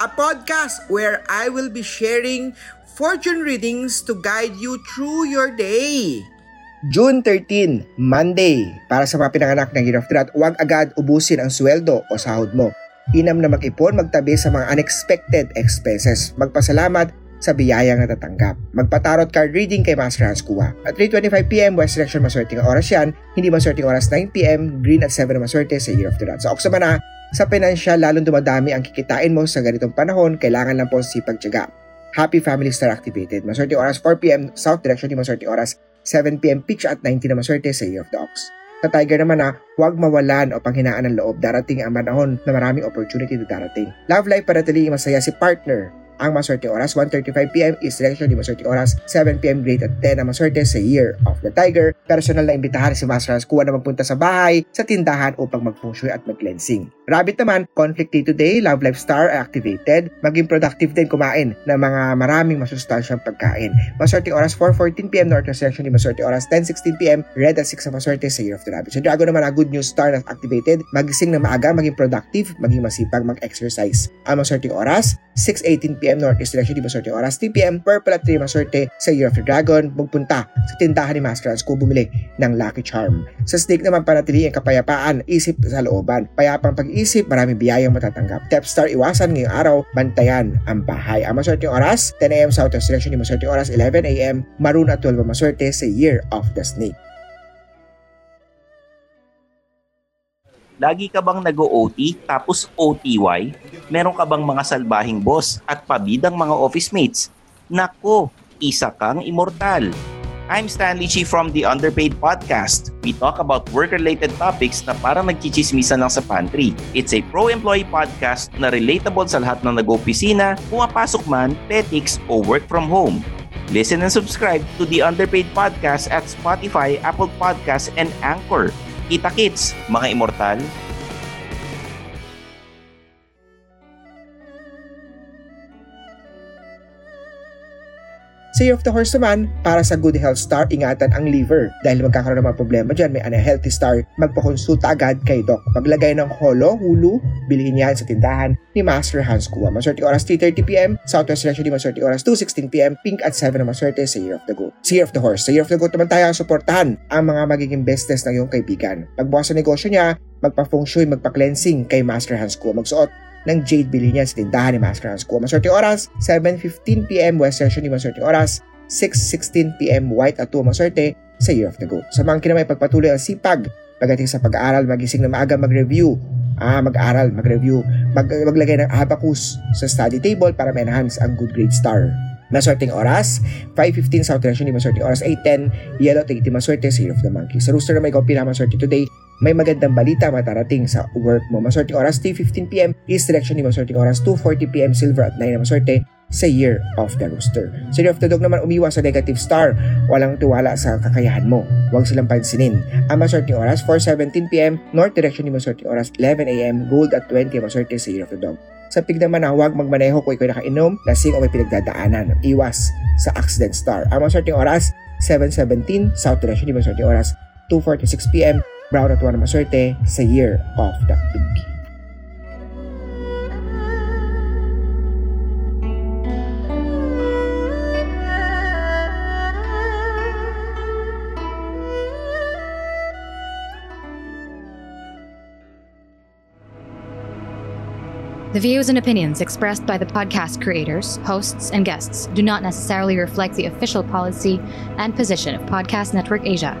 a podcast where I will be sharing fortune readings to guide you through your day. June 13, Monday. Para sa mga pinanganak ng Year of the huwag agad ubusin ang sweldo o sahod mo. Inam na mag-ipon, magtabi sa mga unexpected expenses. Magpasalamat sa biyayang natatanggap. Magpatarot card reading kay Master Hans Kua. At 3.25pm, West Direction maswerteng oras yan. Hindi maswerteng oras 9pm, green at 7 na maswerte sa Year of the Rat. Sa Oksamana, sa pinansyal lalong dumadami ang kikitain mo sa ganitong panahon, kailangan lang po sipag tiyaga. Happy Family Star activated. Maswerte oras 4pm, South Direction di maswerte oras 7pm, pitch at 19 na maswerte sa Year of the Ox. Sa Tiger naman na huwag mawalan o panghinaan ng loob. Darating ang panahon na maraming opportunity na darating. Love life para tali masaya si partner ang maswerte oras 1.35pm is selection di maswerte oras 7pm grade at 10 ang maswerte sa Year of the Tiger. Personal na imbitahan si Master Hans kuha na magpunta sa bahay, sa tindahan upang mag-feng at mag-cleansing. Rabbit naman, conflict day to day, love life star activated, maging productive din kumain ng mga maraming masustansyang pagkain. Maswerte oras 4.14pm North Selection di maswerte oras 10.16pm red at 6 ang maswerte sa Year of the Rabbit. Sa Dragon naman, a good news star na activated, magising na maaga, maging productive, maging masipag, mag-exercise. Ang maswerte oras 6.18pm p.m. Northeast Direction, di maswerte oras. 3 p.m. Purple at 3 maswerte sa Year of the Dragon. Magpunta sa tindahan ni Master Hans kung bumili ng Lucky Charm. Sa Snake naman panatili ang kapayapaan, isip sa looban. Payapang pag-isip, maraming biyayang matatanggap. Tep Star, iwasan ngayong araw, bantayan ang bahay. Ang maswerte oras, 10 a.m. Southwest Direction, di maswerte oras, 11 a.m. Maroon at 12 maswerte sa Year of the Snake. Lagi ka bang nag-OT tapos OTY? Meron ka bang mga salbahing boss at pabidang mga office mates? Nako, isa kang immortal. I'm Stanley Chi from the Underpaid Podcast. We talk about work-related topics na parang nagchichismisan lang sa pantry. It's a pro-employee podcast na relatable sa lahat ng nag-opisina, pumapasok man, petics, o work from home. Listen and subscribe to the Underpaid Podcast at Spotify, Apple Podcasts, and Anchor. Kita kits, mga immortal. Sa Year of the Horse naman, para sa good health star, ingatan ang liver. Dahil magkakaroon ng mga problema dyan, may unhealthy star, magpakonsulta agad kay Doc. Maglagay ng holo, hulu, bilhin yan sa tindahan ni Master Hans Kua. Maswerte oras 3.30pm, Southwest di maswerte oras 2.16pm, Pink at 7 na maswerte sa Year of the Goat. Sa Year of the Horse, sa Year of the Goat naman tayo suportahan ang mga magiging business ng iyong kaibigan. Pagbukas sa negosyo niya, magpa-feng shui, magpa-cleansing kay Master Hans Kua. Magsuot ng Jade Billion sa tindahan ni Master Hans Kua. Maswerte oras, 7.15pm West Session ni Maswerte oras, 6.16pm White at 2 Maswerte sa Year of the Goat. Sa mga kinamay pagpatuloy ang sipag, pagdating sa pag-aaral, magising na maaga mag-review, ah, mag-aral, mag-review, mag maglagay ng abacus sa study table para ma-enhance ang good grade star. Maswerteng oras, 5.15 South Direction, maswerteng oras 8.10, Yellow, Tigiti, maswerte sa Year of the Monkey. Sa Rooster na may ikaw pinamaswerte today, may magandang balita matarating sa work mo. Maswerteng oras 3.15pm, East Direction, maswerteng oras 2.40pm, Silver at 9 na maswerte sa Year of the Rooster. Sa Year of the Dog naman umiwas sa negative star. Walang tiwala sa kakayahan mo. Huwag silang pansinin. Ang maswerteng oras 4.17pm, North Direction ni maswerteng oras 11am, Gold at 20 maswerte sa Year of the Dog. Sa pig naman na huwag magmaneho kung ikaw nakainom, lasing o may pinagdadaanan. Iwas sa accident star. Ang maswerteng oras 7.17, South Direction ni maswerteng oras 2.46pm, Brown at 1 na maswerte sa Year of the Pig. The views and opinions expressed by the podcast creators, hosts, and guests do not necessarily reflect the official policy and position of Podcast Network Asia,